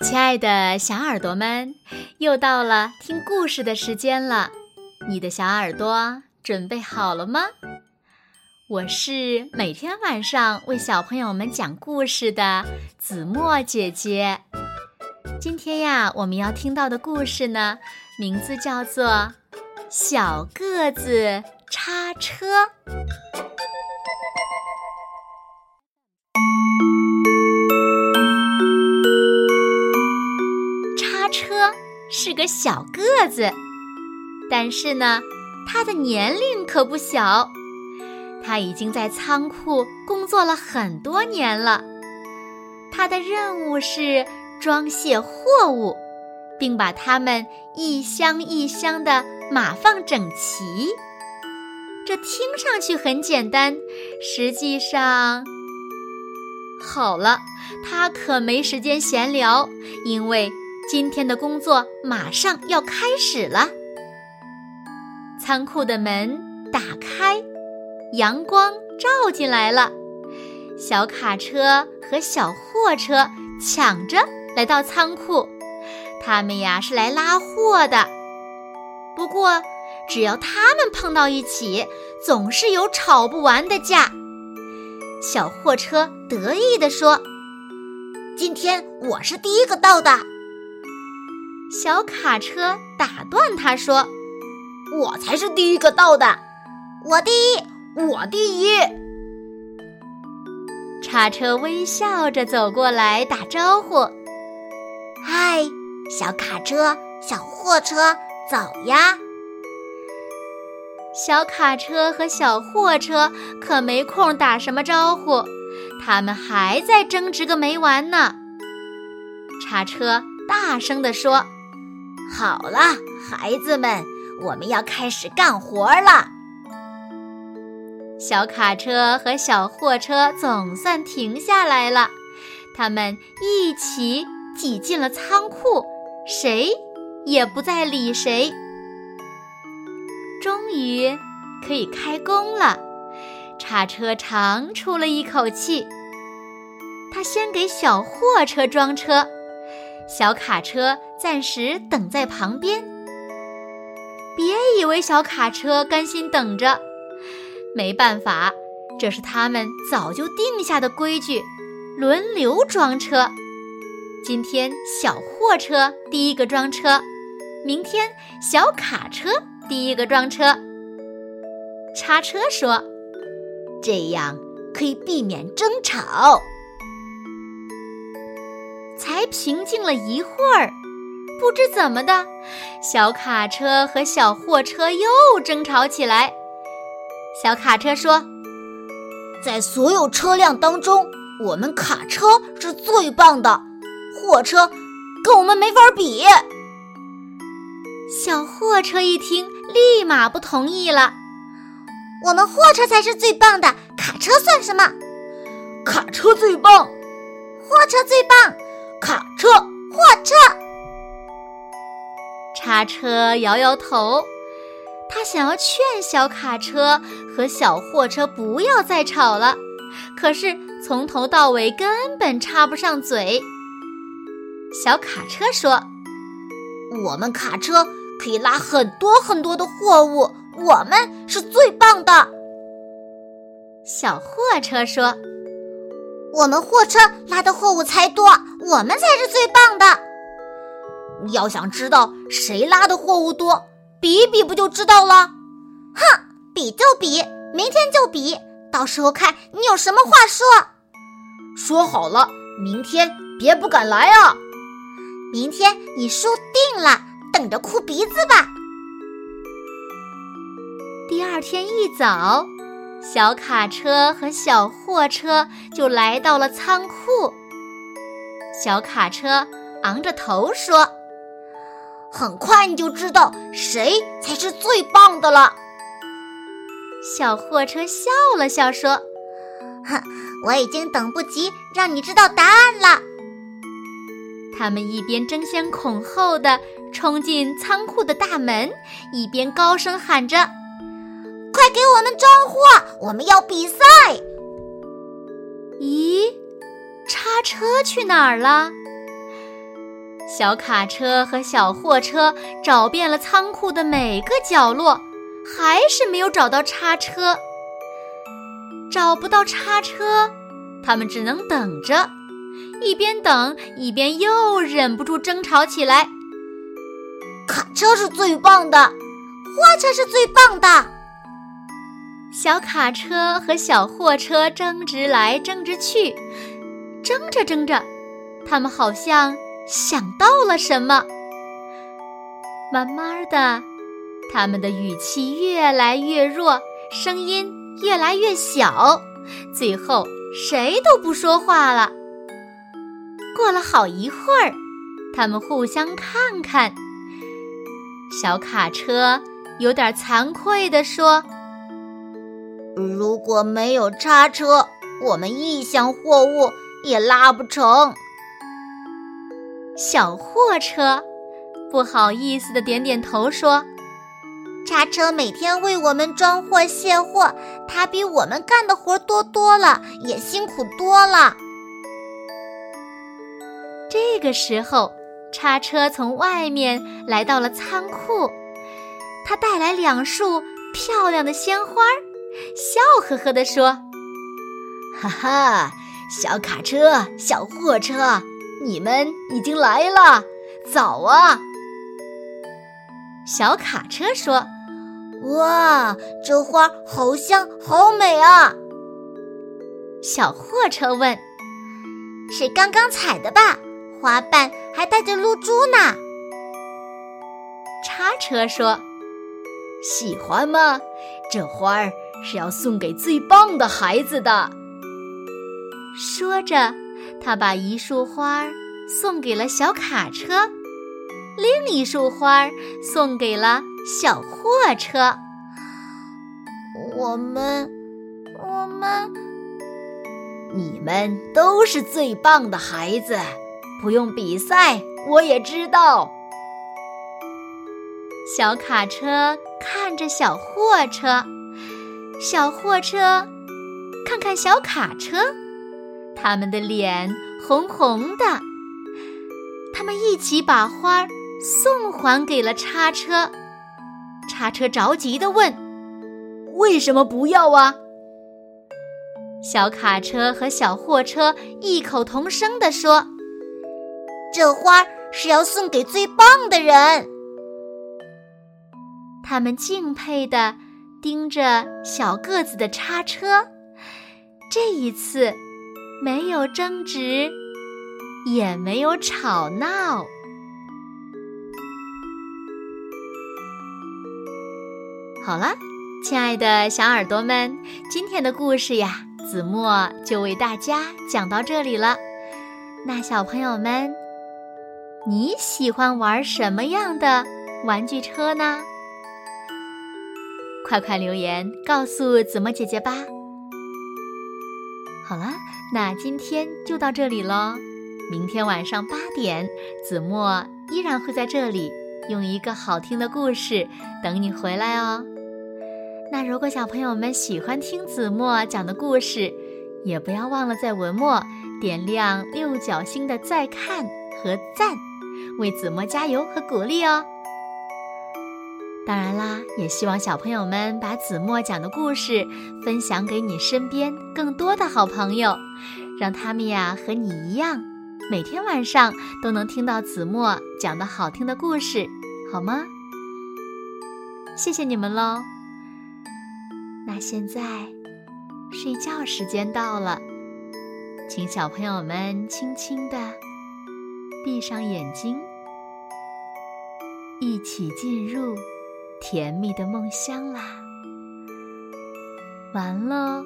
亲爱的小耳朵们，又到了听故事的时间了。你的小耳朵准备好了吗？我是每天晚上为小朋友们讲故事的子墨姐姐。今天呀，我们要听到的故事呢，名字叫做《小个子叉车》。是个小个子，但是呢，他的年龄可不小。他已经在仓库工作了很多年了。他的任务是。装卸货物，并把它们一箱一箱的码放整齐。这听上去很简单，实际上……好了，他可没时间闲聊，因为今天的工作马上要开始了。仓库的门打开，阳光照进来了，小卡车和小货车抢着。来到仓库，他们呀是来拉货的。不过，只要他们碰到一起，总是有吵不完的架。小货车得意地说：“今天我是第一个到的。”小卡车打断他说：“我才是第一个到的，我第一，我第一。”叉车微笑着走过来打招呼。嗨，小卡车、小货车，早呀！小卡车和小货车可没空打什么招呼，他们还在争执个没完呢。叉车大声地说：“好了，孩子们，我们要开始干活了。”小卡车和小货车总算停下来了，他们一起。挤进了仓库，谁也不再理谁。终于可以开工了，叉车长出了一口气。他先给小货车装车，小卡车暂时等在旁边。别以为小卡车甘心等着，没办法，这是他们早就定下的规矩，轮流装车。今天小货车第一个装车，明天小卡车第一个装车。叉车说：“这样可以避免争吵。”才平静了一会儿，不知怎么的，小卡车和小货车又争吵起来。小卡车说：“在所有车辆当中，我们卡车是最棒的。”货车跟我们没法比。小货车一听，立马不同意了：“我们货车才是最棒的，卡车算什么？卡车最棒，货车最棒，卡车，货车。”叉车摇摇头，他想要劝小卡车和小货车不要再吵了，可是从头到尾根本插不上嘴。小卡车说：“我们卡车可以拉很多很多的货物，我们是最棒的。”小货车说：“我们货车拉的货物才多，我们才是最棒的。要想知道谁拉的货物多，比一比不就知道了？哼，比就比，明天就比，到时候看你有什么话说。说好了，明天别不敢来啊！”明天你输定了，等着哭鼻子吧。第二天一早，小卡车和小货车就来到了仓库。小卡车昂着头说：“很快你就知道谁才是最棒的了。”小货车笑了笑说：“哼，我已经等不及让你知道答案了。”他们一边争先恐后地冲进仓库的大门，一边高声喊着：“快给我们装货，我们要比赛！”咦，叉车去哪儿了？小卡车和小货车找遍了仓库的每个角落，还是没有找到叉车。找不到叉车，他们只能等着。一边等，一边又忍不住争吵起来。卡车是最棒的，货车是最棒的。小卡车和小货车争执来争执去，争着争着，他们好像想到了什么。慢慢的，他们的语气越来越弱，声音越来越小，最后谁都不说话了。过了好一会儿，他们互相看看。小卡车有点惭愧地说。如果没有叉车，我们一箱货物也拉不成。小货车不好意思的点点头说：“叉车每天为我们装货卸货，它比我们干的活多多了，也辛苦多了。”这个时候，叉车从外面来到了仓库，他带来两束漂亮的鲜花。笑呵呵地说：“哈哈，小卡车、小货车，你们已经来了，早啊！”小卡车说：“哇，这花好香，好美啊！”小货车问：“是刚刚采的吧？花瓣还带着露珠呢。”叉车说：“喜欢吗？这花儿。”是要送给最棒的孩子的。说着，他把一束花送给了小卡车，另一束花送给了小货车。我们，我们，你们都是最棒的孩子，不用比赛，我也知道。小卡车看着小货车。小货车，看看小卡车，他们的脸红红的。他们一起把花送还给了叉车。叉车着急地问：“为什么不要啊？”小卡车和小货车异口同声地说：“这花是要送给最棒的人。”他们敬佩的。盯着小个子的叉车，这一次没有争执，也没有吵闹。好了，亲爱的小耳朵们，今天的故事呀，子墨就为大家讲到这里了。那小朋友们，你喜欢玩什么样的玩具车呢？快快留言告诉子墨姐姐吧！好了，那今天就到这里喽。明天晚上八点，子墨依然会在这里，用一个好听的故事等你回来哦。那如果小朋友们喜欢听子墨讲的故事，也不要忘了在文末点亮六角星的再看和赞，为子墨加油和鼓励哦。当然啦，也希望小朋友们把子墨讲的故事分享给你身边更多的好朋友，让他们呀和你一样，每天晚上都能听到子墨讲的好听的故事，好吗？谢谢你们喽。那现在睡觉时间到了，请小朋友们轻轻的闭上眼睛，一起进入。甜蜜的梦乡啦，完喽，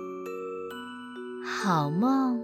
好梦。